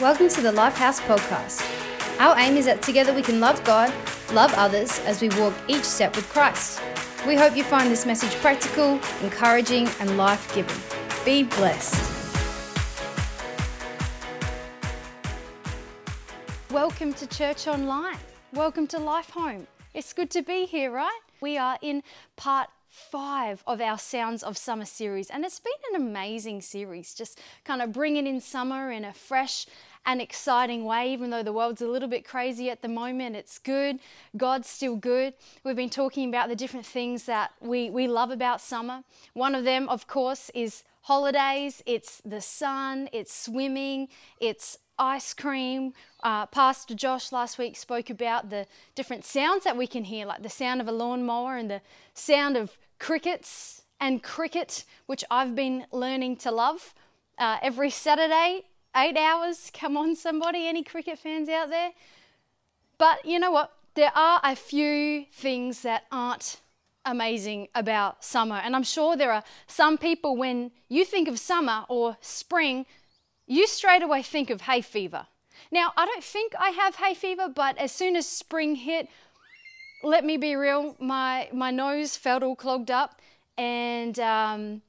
Welcome to the Lifehouse Podcast. Our aim is that together we can love God, love others as we walk each step with Christ. We hope you find this message practical, encouraging, and life giving. Be blessed. Welcome to Church Online. Welcome to Life Home. It's good to be here, right? We are in part five of our Sounds of Summer series, and it's been an amazing series, just kind of bringing in summer in a fresh and exciting way, even though the world's a little bit crazy at the moment. It's good. God's still good. We've been talking about the different things that we, we love about summer. One of them, of course, is holidays, it's the sun, it's swimming, it's ice cream. Uh, Pastor Josh last week spoke about the different sounds that we can hear, like the sound of a lawnmower and the sound of crickets and cricket, which I've been learning to love. Uh, every Saturday, eight hours. Come on, somebody, any cricket fans out there? But you know what? There are a few things that aren't amazing about summer. And I'm sure there are some people, when you think of summer or spring, you straight away think of hay fever. Now, I don't think I have hay fever, but as soon as spring hit, let me be real, my, my nose felt all clogged up and um,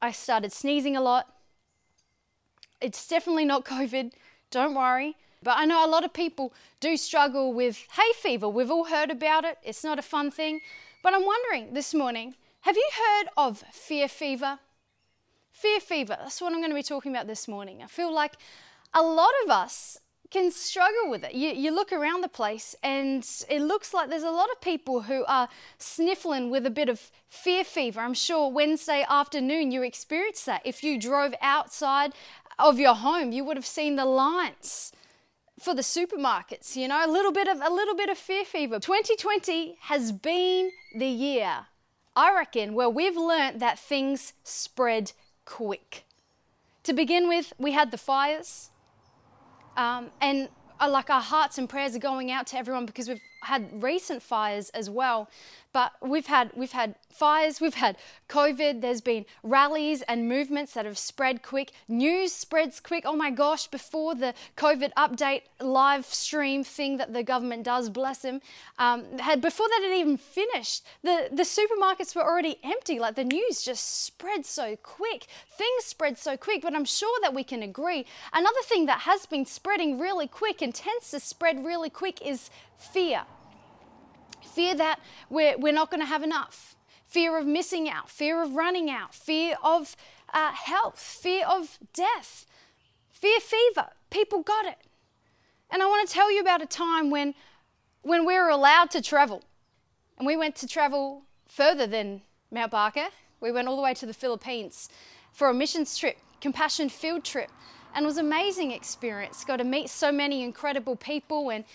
I started sneezing a lot. It's definitely not COVID, don't worry. But I know a lot of people do struggle with hay fever. We've all heard about it, it's not a fun thing. But I'm wondering this morning have you heard of fear fever? Fear fever, that's what I'm going to be talking about this morning. I feel like a lot of us can struggle with it. You, you look around the place and it looks like there's a lot of people who are sniffling with a bit of fear fever. I'm sure Wednesday afternoon you experienced that. If you drove outside of your home, you would have seen the lines for the supermarkets, you know, a little bit of a little bit of fear fever. 2020 has been the year, I reckon, where we've learnt that things spread quick. To begin with, we had the fires, um, and uh, like our hearts and prayers are going out to everyone because we've had recent fires as well. But we've had we've had fires, we've had COVID. There's been rallies and movements that have spread quick. News spreads quick. Oh my gosh! Before the COVID update live stream thing that the government does, bless them, um, had before that had even finished, the the supermarkets were already empty. Like the news just spread so quick. Things spread so quick. But I'm sure that we can agree. Another thing that has been spreading really quick and tends to spread really quick is fear. Fear that we're, we're not going to have enough, fear of missing out, fear of running out, fear of uh, health, fear of death, fear fever. People got it. And I want to tell you about a time when, when we were allowed to travel. And we went to travel further than Mount Barker. We went all the way to the Philippines for a missions trip, compassion field trip. And it was an amazing experience. Got to meet so many incredible people and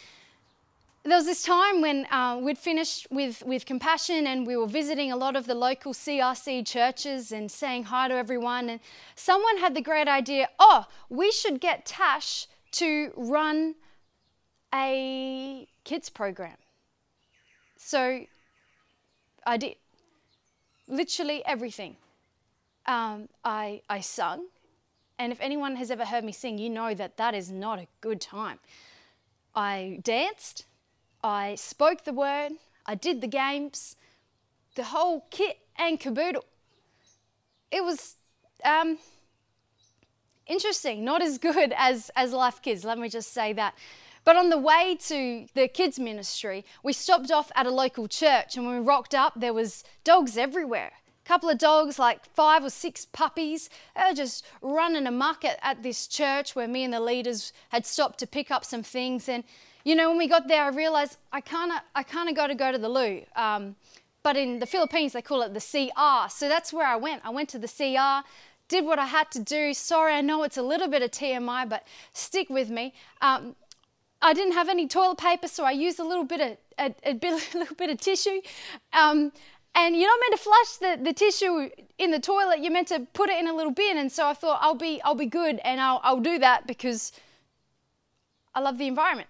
there was this time when uh, we'd finished with, with compassion and we were visiting a lot of the local CRC churches and saying hi to everyone. And someone had the great idea oh, we should get Tash to run a kids program. So I did literally everything. Um, I, I sung, and if anyone has ever heard me sing, you know that that is not a good time. I danced, I spoke the word, I did the games, the whole kit and caboodle. It was um, interesting, not as good as, as Life Kids, let me just say that. But on the way to the kids ministry, we stopped off at a local church and when we rocked up, there was dogs everywhere. A couple of dogs, like five or six puppies, they were just running amok at, at this church where me and the leaders had stopped to pick up some things. And you know, when we got there, I realized I kind of I kind of got to go to the loo. Um, but in the Philippines, they call it the CR. So that's where I went. I went to the CR, did what I had to do. Sorry, I know it's a little bit of TMI, but stick with me. Um, I didn't have any toilet paper, so I used a little bit of a, a, bit, a little bit of tissue. Um, and you're not meant to flush the, the tissue in the toilet. You're meant to put it in a little bin. And so I thought I'll be I'll be good, and I'll I'll do that because I love the environment.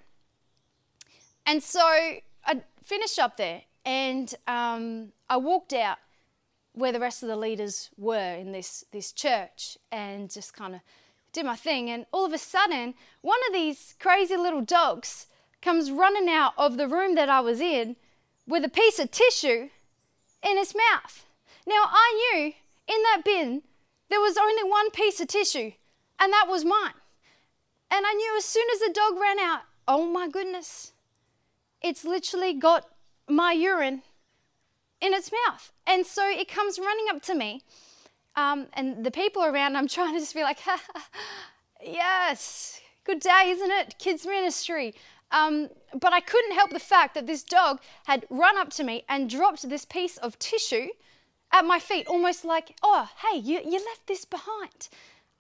And so I finished up there and um, I walked out where the rest of the leaders were in this, this church and just kind of did my thing, and all of a sudden, one of these crazy little dogs comes running out of the room that I was in with a piece of tissue in its mouth. Now, I knew in that bin there was only one piece of tissue, and that was mine. And I knew as soon as the dog ran out, oh my goodness, it's literally got my urine in its mouth. And so it comes running up to me. Um, and the people around, I'm trying to just be like, yes, good day, isn't it? Kids ministry. Um, but I couldn't help the fact that this dog had run up to me and dropped this piece of tissue at my feet, almost like, oh, hey, you, you left this behind.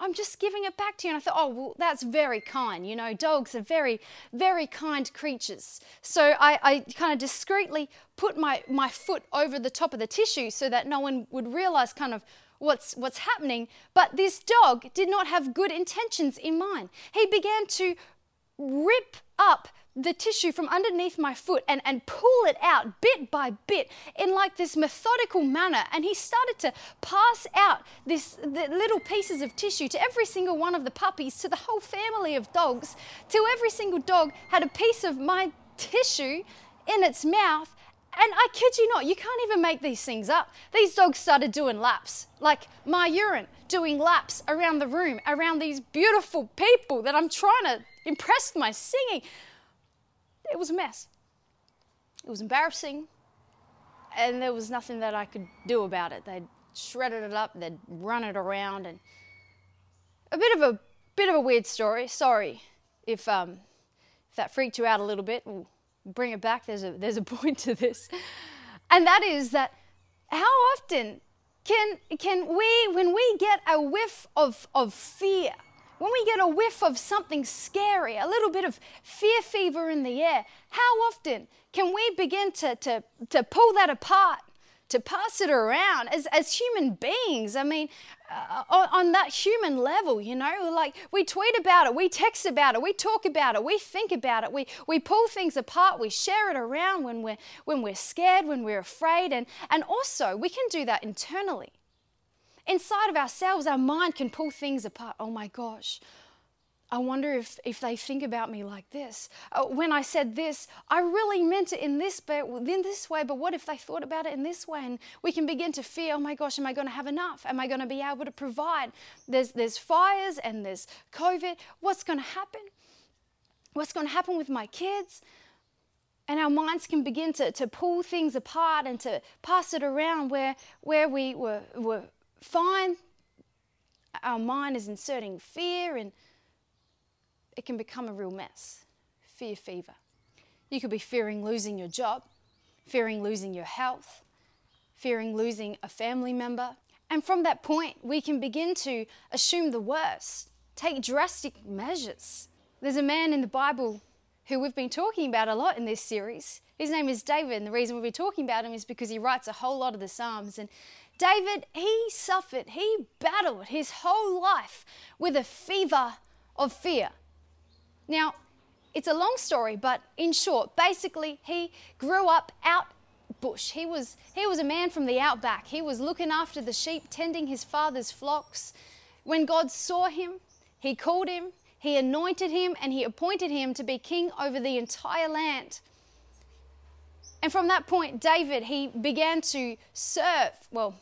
I'm just giving it back to you. And I thought, oh, well, that's very kind. You know, dogs are very, very kind creatures. So I, I kind of discreetly put my, my foot over the top of the tissue so that no one would realize kind of what's, what's happening. But this dog did not have good intentions in mind. He began to rip up the tissue from underneath my foot and, and pull it out bit by bit in like this methodical manner. And he started to pass out this the little pieces of tissue to every single one of the puppies, to the whole family of dogs, till every single dog had a piece of my tissue in its mouth. And I kid you not, you can't even make these things up. These dogs started doing laps, like my urine, doing laps around the room, around these beautiful people that I'm trying to impress my singing. It was a mess. It was embarrassing, and there was nothing that I could do about it. They'd shredded it up, they'd run it around, and a bit of a bit of a weird story. Sorry if um, if that freaked you out a little bit. We'll bring it back. There's a there's a point to this, and that is that how often can can we when we get a whiff of of fear when we get a whiff of something scary, a little bit of fear fever in the air, how often can we begin to, to, to pull that apart, to pass it around as, as human beings? I mean, uh, on, on that human level, you know, like we tweet about it, we text about it, we talk about it, we think about it, we, we pull things apart, we share it around when we're, when we're scared, when we're afraid, and, and also we can do that internally inside of ourselves, our mind can pull things apart. Oh my gosh. I wonder if, if they think about me like this. Uh, when I said this, I really meant it in this, but in this way, but what if they thought about it in this way? And we can begin to fear, oh my gosh, am I going to have enough? Am I going to be able to provide? There's, there's fires and there's COVID. What's going to happen? What's going to happen with my kids? And our minds can begin to, to pull things apart and to pass it around where, where we were, were fine. Our mind is inserting fear and it can become a real mess. Fear fever. You could be fearing losing your job, fearing losing your health, fearing losing a family member. And from that point, we can begin to assume the worst, take drastic measures. There's a man in the Bible who we've been talking about a lot in this series. His name is David, and the reason we've been talking about him is because he writes a whole lot of the Psalms. And David, he suffered, he battled his whole life with a fever of fear. Now, it's a long story, but in short, basically, he grew up out bush. He was, he was a man from the outback. He was looking after the sheep, tending his father's flocks. When God saw him, he called him, he anointed him, and he appointed him to be king over the entire land. And from that point, David, he began to serve. Well,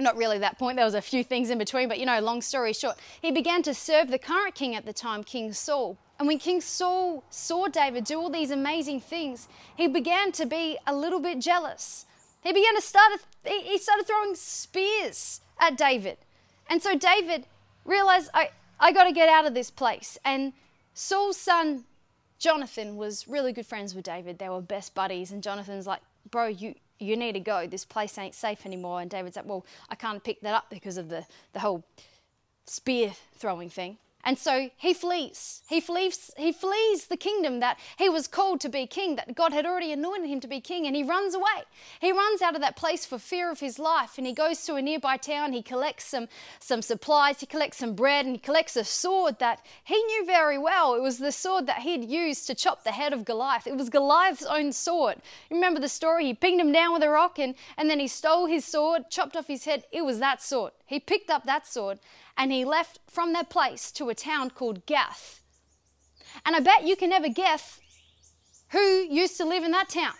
not really that point, there was a few things in between, but you know, long story short, he began to serve the current king at the time, King Saul. And when King Saul saw David do all these amazing things, he began to be a little bit jealous. He began to start, he started throwing spears at David. And so David realized, I, I got to get out of this place. And Saul's son, Jonathan, was really good friends with David. They were best buddies. And Jonathan's like, bro, you, you need to go. This place ain't safe anymore. And David's like, well, I can't pick that up because of the, the whole spear throwing thing. And so he flees. He flees, he flees the kingdom that he was called to be king, that God had already anointed him to be king, and he runs away. He runs out of that place for fear of his life, and he goes to a nearby town. He collects some, some supplies, he collects some bread, and he collects a sword that he knew very well. It was the sword that he'd used to chop the head of Goliath. It was Goliath's own sword. You remember the story? He pinged him down with a rock, and, and then he stole his sword, chopped off his head. It was that sword. He picked up that sword and he left from that place to a town called Gath. And I bet you can never guess who used to live in that town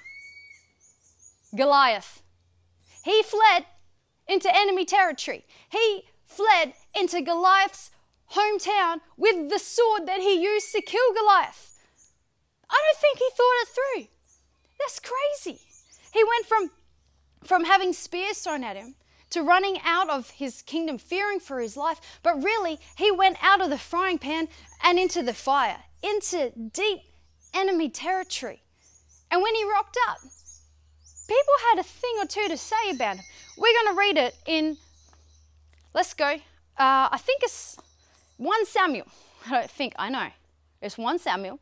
Goliath. He fled into enemy territory. He fled into Goliath's hometown with the sword that he used to kill Goliath. I don't think he thought it through. That's crazy. He went from, from having spears thrown at him to running out of his kingdom, fearing for his life, but really, he went out of the frying pan and into the fire, into deep enemy territory. And when he rocked up, people had a thing or two to say about him. We're going to read it in, let's go, uh, I think it's 1 Samuel. I don't think, I know. It's 1 Samuel.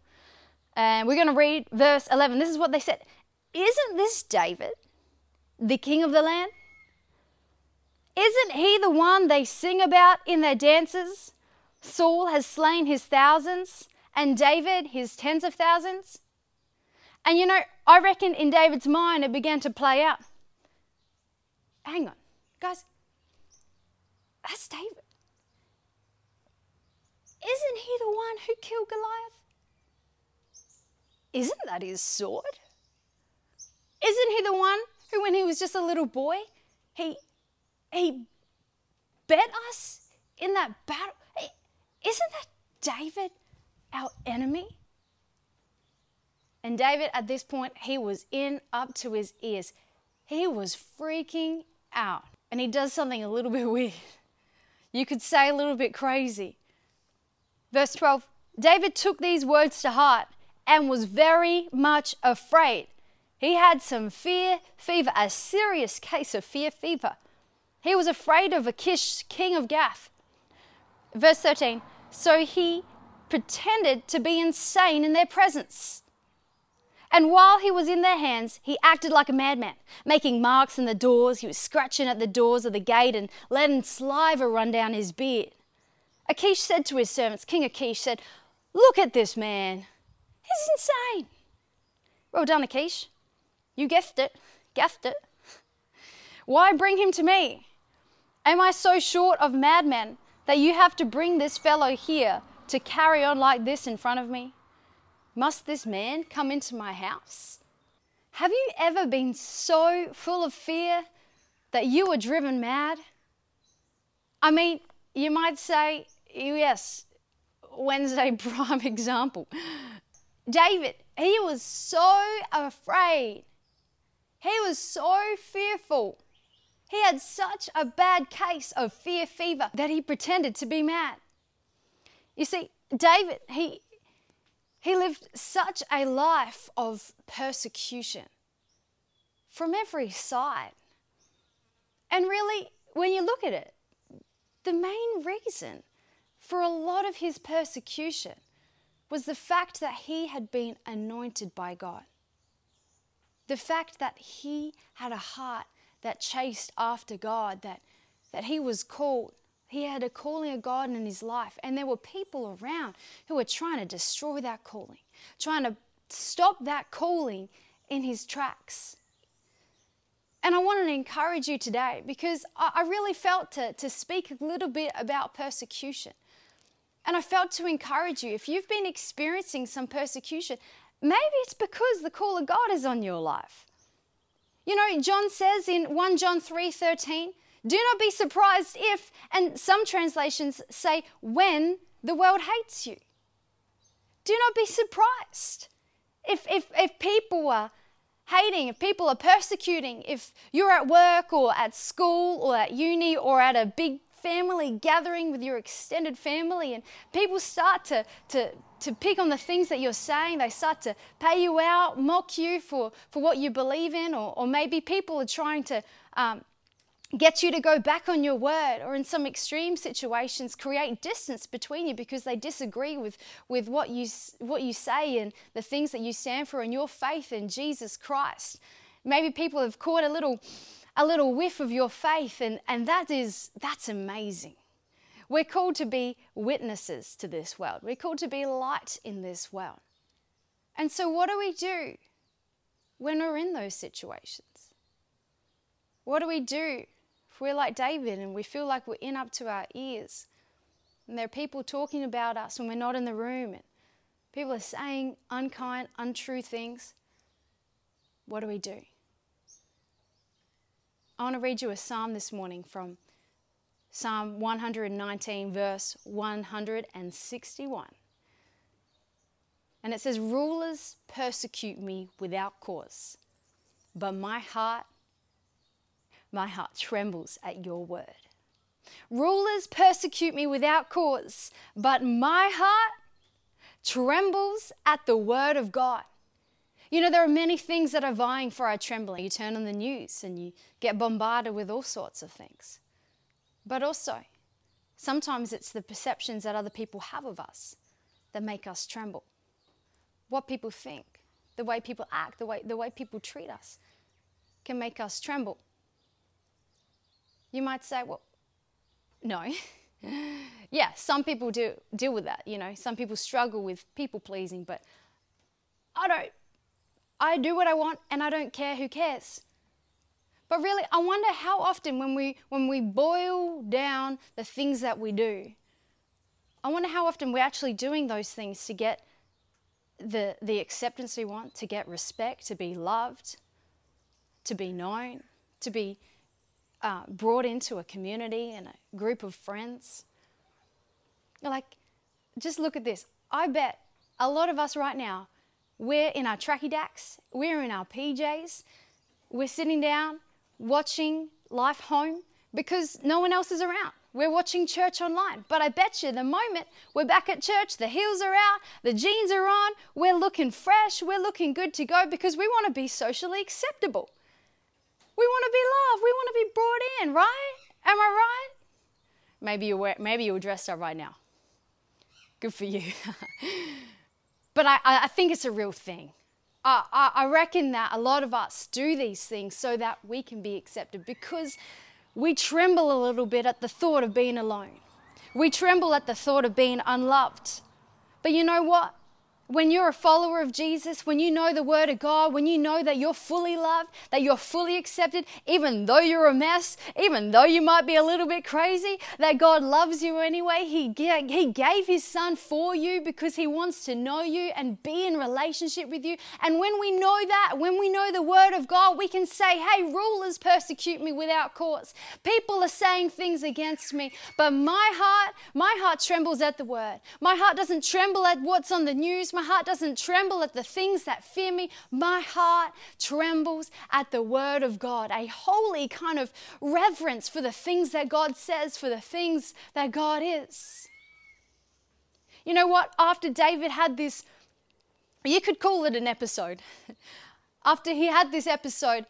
And we're going to read verse 11. This is what they said Isn't this David, the king of the land? Isn't he the one they sing about in their dances? Saul has slain his thousands, and David his tens of thousands. And you know, I reckon in David's mind it began to play out. Hang on, guys, that's David. Isn't he the one who killed Goliath? Isn't that his sword? Isn't he the one who, when he was just a little boy, he he bet us in that battle. Isn't that David, our enemy? And David, at this point, he was in up to his ears. He was freaking out. And he does something a little bit weird. You could say a little bit crazy. Verse 12 David took these words to heart and was very much afraid. He had some fear fever, a serious case of fear fever. He was afraid of Achish, king of Gath. Verse 13 So he pretended to be insane in their presence. And while he was in their hands, he acted like a madman, making marks in the doors. He was scratching at the doors of the gate and letting saliva run down his beard. Achish said to his servants, King Achish said, Look at this man. He's insane. Well done, Achish. You guessed it. Guessed it. Why bring him to me? Am I so short of madmen that you have to bring this fellow here to carry on like this in front of me? Must this man come into my house? Have you ever been so full of fear that you were driven mad? I mean, you might say, yes, Wednesday prime example. David, he was so afraid. He was so fearful he had such a bad case of fear fever that he pretended to be mad. You see, David, he, he lived such a life of persecution from every side. And really, when you look at it, the main reason for a lot of his persecution was the fact that he had been anointed by God. The fact that he had a heart that chased after God, that, that he was called. He had a calling of God in his life, and there were people around who were trying to destroy that calling, trying to stop that calling in his tracks. And I want to encourage you today because I really felt to, to speak a little bit about persecution. And I felt to encourage you if you've been experiencing some persecution, maybe it's because the call of God is on your life. You know, John says in 1 John 3:13, "Do not be surprised if," and some translations say, "when the world hates you." Do not be surprised if if if people are hating, if people are persecuting, if you're at work or at school or at uni or at a big family gathering with your extended family and people start to, to, to pick on the things that you're saying. They start to pay you out, mock you for, for what you believe in, or, or maybe people are trying to um, get you to go back on your word, or in some extreme situations, create distance between you because they disagree with, with what, you, what you say and the things that you stand for and your faith in Jesus Christ. Maybe people have caught a little a little whiff of your faith and, and that is that's amazing. We're called to be witnesses to this world. We're called to be light in this world. And so what do we do when we're in those situations? What do we do if we're like david and we feel like we're in up to our ears? And there are people talking about us when we're not in the room, and people are saying unkind, untrue things, what do we do? I want to read you a psalm this morning from Psalm 119, verse 161. And it says, Rulers persecute me without cause, but my heart, my heart trembles at your word. Rulers persecute me without cause, but my heart trembles at the word of God. You know, there are many things that are vying for our trembling. You turn on the news and you get bombarded with all sorts of things. But also, sometimes it's the perceptions that other people have of us that make us tremble. What people think, the way people act, the way, the way people treat us can make us tremble. You might say, well, no. yeah, some people do deal with that, you know. Some people struggle with people pleasing, but I don't. I do what I want and I don't care who cares. But really, I wonder how often when we, when we boil down the things that we do, I wonder how often we're actually doing those things to get the, the acceptance we want, to get respect, to be loved, to be known, to be uh, brought into a community and a group of friends. Like, just look at this. I bet a lot of us right now, we're in our tracky dacks, we're in our PJs, we're sitting down, watching Life Home because no one else is around. We're watching church online. But I bet you the moment we're back at church, the heels are out, the jeans are on, we're looking fresh, we're looking good to go because we want to be socially acceptable. We want to be loved. We want to be brought in, right? Am I right? Maybe you're, maybe you're dressed up right now. Good for you. but I, I think it's a real thing. I, I reckon that a lot of us do these things so that we can be accepted because we tremble a little bit at the thought of being alone. We tremble at the thought of being unloved. But you know what? When you're a follower of Jesus, when you know the Word of God, when you know that you're fully loved, that you're fully accepted, even though you're a mess, even though you might be a little bit crazy, that God loves you anyway. He, he gave His Son for you because He wants to know you and be in relationship with you. And when we know that, when we know the Word of God, we can say, hey, rulers persecute me without cause. People are saying things against me, but my heart, my heart trembles at the Word. My heart doesn't tremble at what's on the news. My heart doesn't tremble at the things that fear me. My heart trembles at the word of God, a holy kind of reverence for the things that God says, for the things that God is. You know what? After David had this, you could call it an episode. After he had this episode,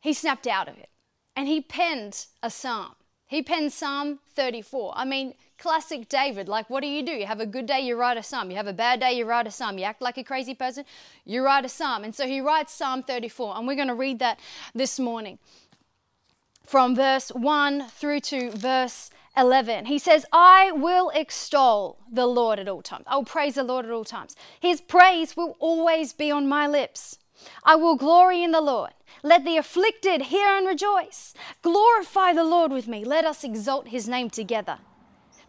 he snapped out of it and he penned a psalm. He penned Psalm 34. I mean, classic David. Like, what do you do? You have a good day, you write a psalm. You have a bad day, you write a psalm. You act like a crazy person, you write a psalm. And so he writes Psalm 34. And we're going to read that this morning from verse 1 through to verse 11. He says, I will extol the Lord at all times. I'll praise the Lord at all times. His praise will always be on my lips. I will glory in the Lord. Let the afflicted hear and rejoice. Glorify the Lord with me. Let us exalt his name together.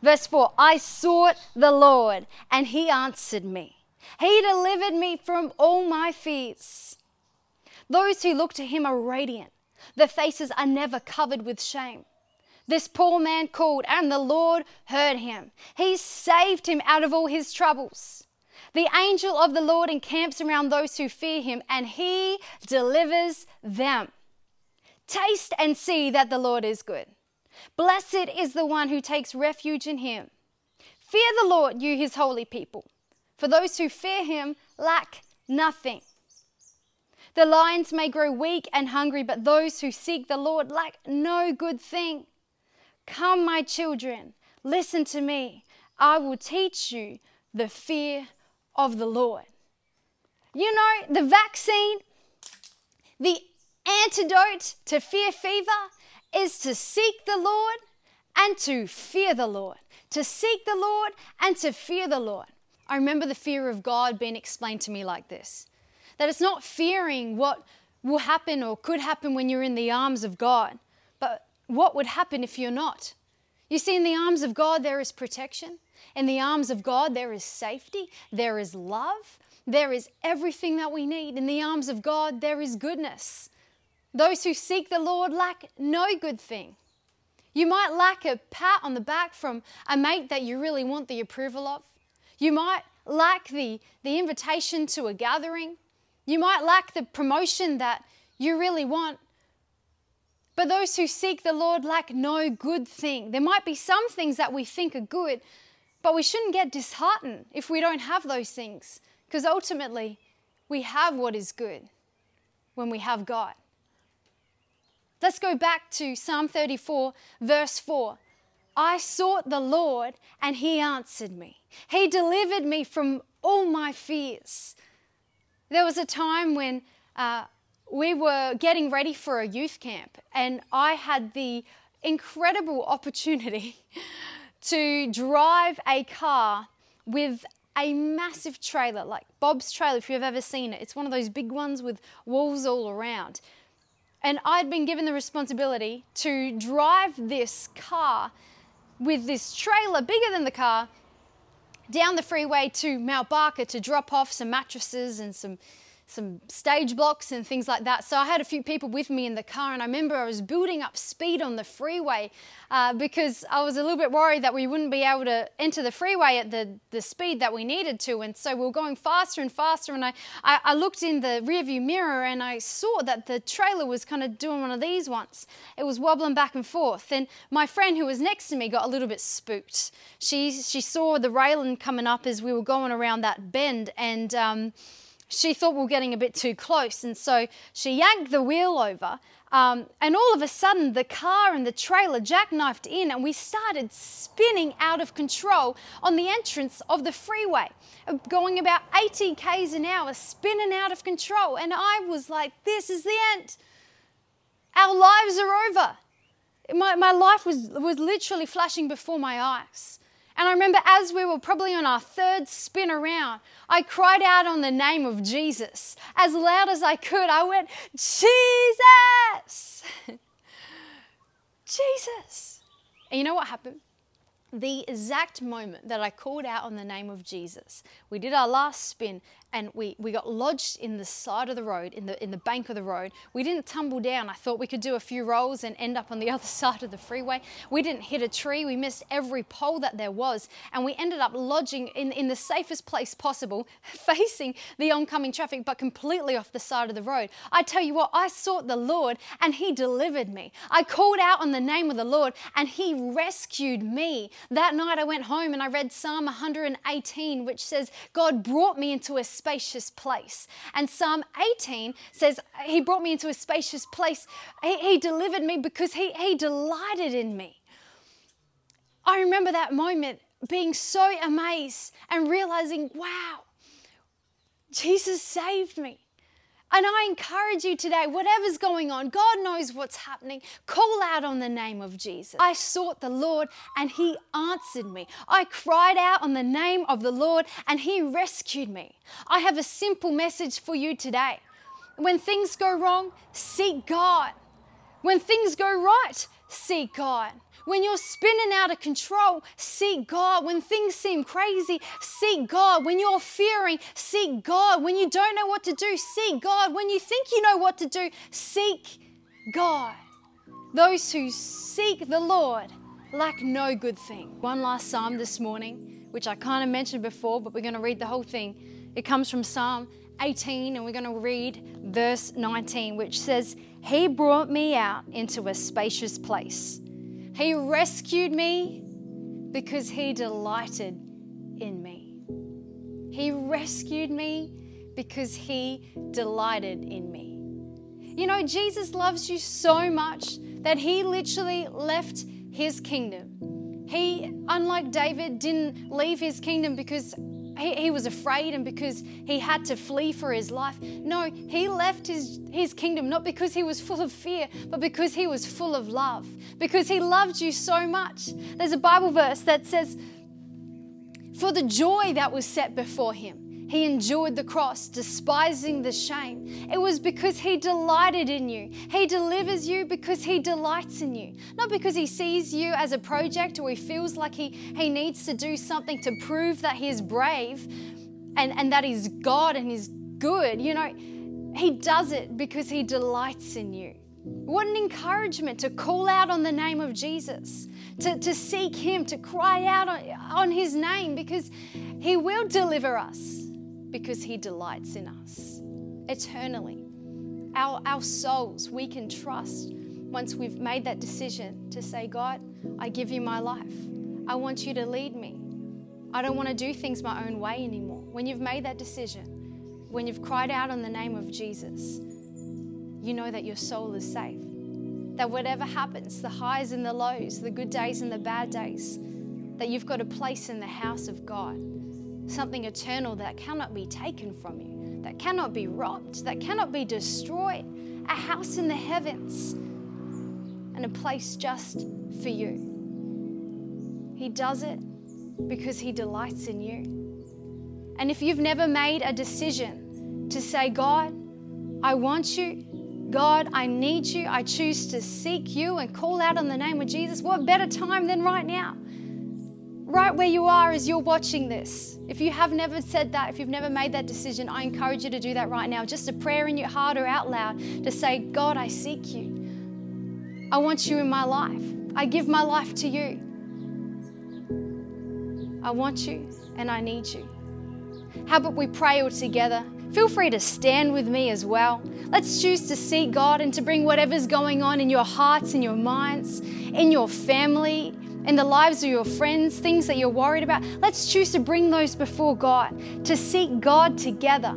Verse 4 I sought the Lord, and he answered me. He delivered me from all my fears. Those who look to him are radiant, their faces are never covered with shame. This poor man called, and the Lord heard him. He saved him out of all his troubles. The angel of the Lord encamps around those who fear him, and he delivers them. Taste and see that the Lord is good. Blessed is the one who takes refuge in him. Fear the Lord, you his holy people, for those who fear him lack nothing. The lions may grow weak and hungry, but those who seek the Lord lack no good thing. Come, my children, listen to me. I will teach you the fear of the Lord. You know, the vaccine, the antidote to fear fever is to seek the Lord and to fear the Lord. To seek the Lord and to fear the Lord. I remember the fear of God being explained to me like this that it's not fearing what will happen or could happen when you're in the arms of God, but what would happen if you're not. You see, in the arms of God, there is protection. In the arms of God, there is safety, there is love, there is everything that we need. In the arms of God, there is goodness. Those who seek the Lord lack no good thing. You might lack a pat on the back from a mate that you really want the approval of. You might lack the, the invitation to a gathering. You might lack the promotion that you really want. But those who seek the Lord lack no good thing. There might be some things that we think are good, but we shouldn't get disheartened if we don't have those things, because ultimately we have what is good when we have God. Let's go back to Psalm 34, verse 4. I sought the Lord and he answered me. He delivered me from all my fears. There was a time when uh, we were getting ready for a youth camp, and I had the incredible opportunity to drive a car with a massive trailer, like Bob's trailer, if you've ever seen it. It's one of those big ones with walls all around. And I'd been given the responsibility to drive this car with this trailer bigger than the car down the freeway to Mount Barker to drop off some mattresses and some some stage blocks and things like that. So I had a few people with me in the car, and I remember I was building up speed on the freeway uh, because I was a little bit worried that we wouldn't be able to enter the freeway at the, the speed that we needed to. And so we were going faster and faster. And I, I, I looked in the rearview mirror and I saw that the trailer was kind of doing one of these ones. It was wobbling back and forth. And my friend who was next to me got a little bit spooked. She, she saw the railing coming up as we were going around that bend. And um, she thought we were getting a bit too close, and so she yanked the wheel over. Um, and all of a sudden, the car and the trailer jackknifed in, and we started spinning out of control on the entrance of the freeway, going about 80 k's an hour, spinning out of control. And I was like, This is the end. Our lives are over. My, my life was, was literally flashing before my eyes. And I remember as we were probably on our third spin around, I cried out on the name of Jesus as loud as I could. I went, Jesus! Jesus! And you know what happened? The exact moment that I called out on the name of Jesus, we did our last spin and we, we got lodged in the side of the road, in the, in the bank of the road. We didn't tumble down. I thought we could do a few rolls and end up on the other side of the freeway. We didn't hit a tree. We missed every pole that there was. And we ended up lodging in, in the safest place possible, facing the oncoming traffic, but completely off the side of the road. I tell you what, I sought the Lord and He delivered me. I called out on the name of the Lord and He rescued me. That night I went home and I read Psalm 118, which says, God brought me into a spacious place. And Psalm 18 says, He brought me into a spacious place. He, he delivered me because he, he delighted in me. I remember that moment being so amazed and realizing, wow, Jesus saved me. And I encourage you today, whatever's going on, God knows what's happening. Call out on the name of Jesus. I sought the Lord and He answered me. I cried out on the name of the Lord and He rescued me. I have a simple message for you today. When things go wrong, seek God. When things go right, seek God. When you're spinning out of control, seek God. When things seem crazy, seek God. When you're fearing, seek God. When you don't know what to do, seek God. When you think you know what to do, seek God. Those who seek the Lord lack no good thing. One last psalm this morning, which I kind of mentioned before, but we're going to read the whole thing. It comes from Psalm 18, and we're going to read verse 19, which says, He brought me out into a spacious place. He rescued me because He delighted in me. He rescued me because He delighted in me. You know, Jesus loves you so much that He literally left His kingdom. He, unlike David, didn't leave His kingdom because he, he, was afraid and because he had to flee for his life. No, he left his, his kingdom not because he was full of fear, but because he was full of love, because he loved you so much. There's a Bible verse that says, For the joy that was set before him, He endured the cross, despising the shame. It was because He delighted in you. He delivers you because He delights in you. Not because He sees you as a project or He feels like He, he needs to do something to prove that He is brave and, and that He's God and He's good. You know, He does it because He delights in you. What an encouragement to call out on the name of Jesus, to, to seek Him, to cry out on, on His name because He will deliver us because He delights in us eternally. Our, our souls, we can trust once we've made that decision to say, God, I give you my life. I want you to lead me. I don't want to do things my own way anymore. When you've made that decision, when you've cried out on the name of Jesus, you know that your soul is safe. That whatever happens, the highs and the lows, the good days and the bad days, that you've got a place in the house of God something eternal that cannot be taken from you, that cannot be robbed, that cannot be destroyed, a house in the heavens, and a place just for you. He does it because He delights in you. And if you've never made a decision to say, God, I want you, God, I need you, I choose to seek you and call out on the name of Jesus, what better time than right now? Right where you are as you're watching this. If you have never said that, if you've never made that decision, I encourage you to do that right now. Just a prayer in your heart or out loud to say, God, I seek you. I want you in my life. I give my life to you. I want you and I need you. How about we pray all together? Feel free to stand with me as well. Let's choose to seek God and to bring whatever's going on in your hearts, in your minds, in your family, in the lives of your friends, things that you're worried about, let's choose to bring those before God, to seek God together.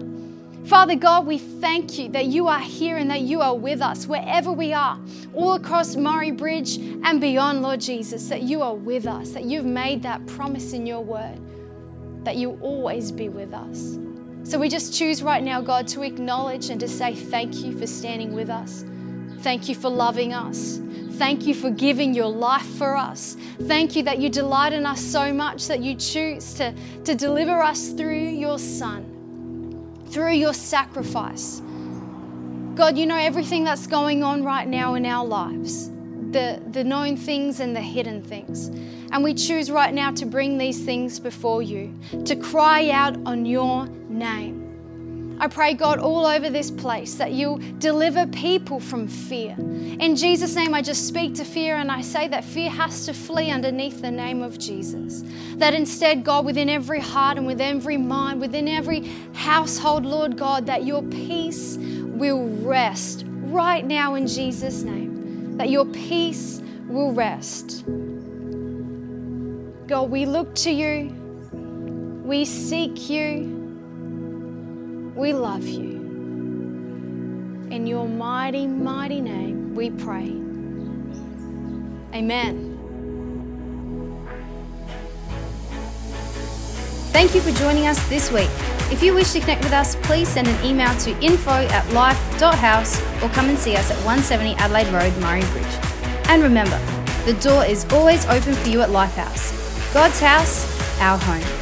Father God, we thank you that you are here and that you are with us wherever we are, all across Murray Bridge and beyond, Lord Jesus, that you are with us, that you've made that promise in your word, that you'll always be with us. So we just choose right now, God, to acknowledge and to say thank you for standing with us. Thank you for loving us. Thank you for giving your life for us. Thank you that you delight in us so much that you choose to, to deliver us through your Son, through your sacrifice. God, you know everything that's going on right now in our lives the, the known things and the hidden things. And we choose right now to bring these things before you, to cry out on your name. I pray, God, all over this place that you'll deliver people from fear. In Jesus' name, I just speak to fear and I say that fear has to flee underneath the name of Jesus. That instead, God, within every heart and within every mind, within every household, Lord God, that your peace will rest right now in Jesus' name. That your peace will rest. God, we look to you, we seek you. We love you. In your mighty, mighty name, we pray. Amen. Thank you for joining us this week. If you wish to connect with us, please send an email to info at life.house or come and see us at 170 Adelaide Road, Murray Bridge. And remember, the door is always open for you at Lifehouse. God's house, our home.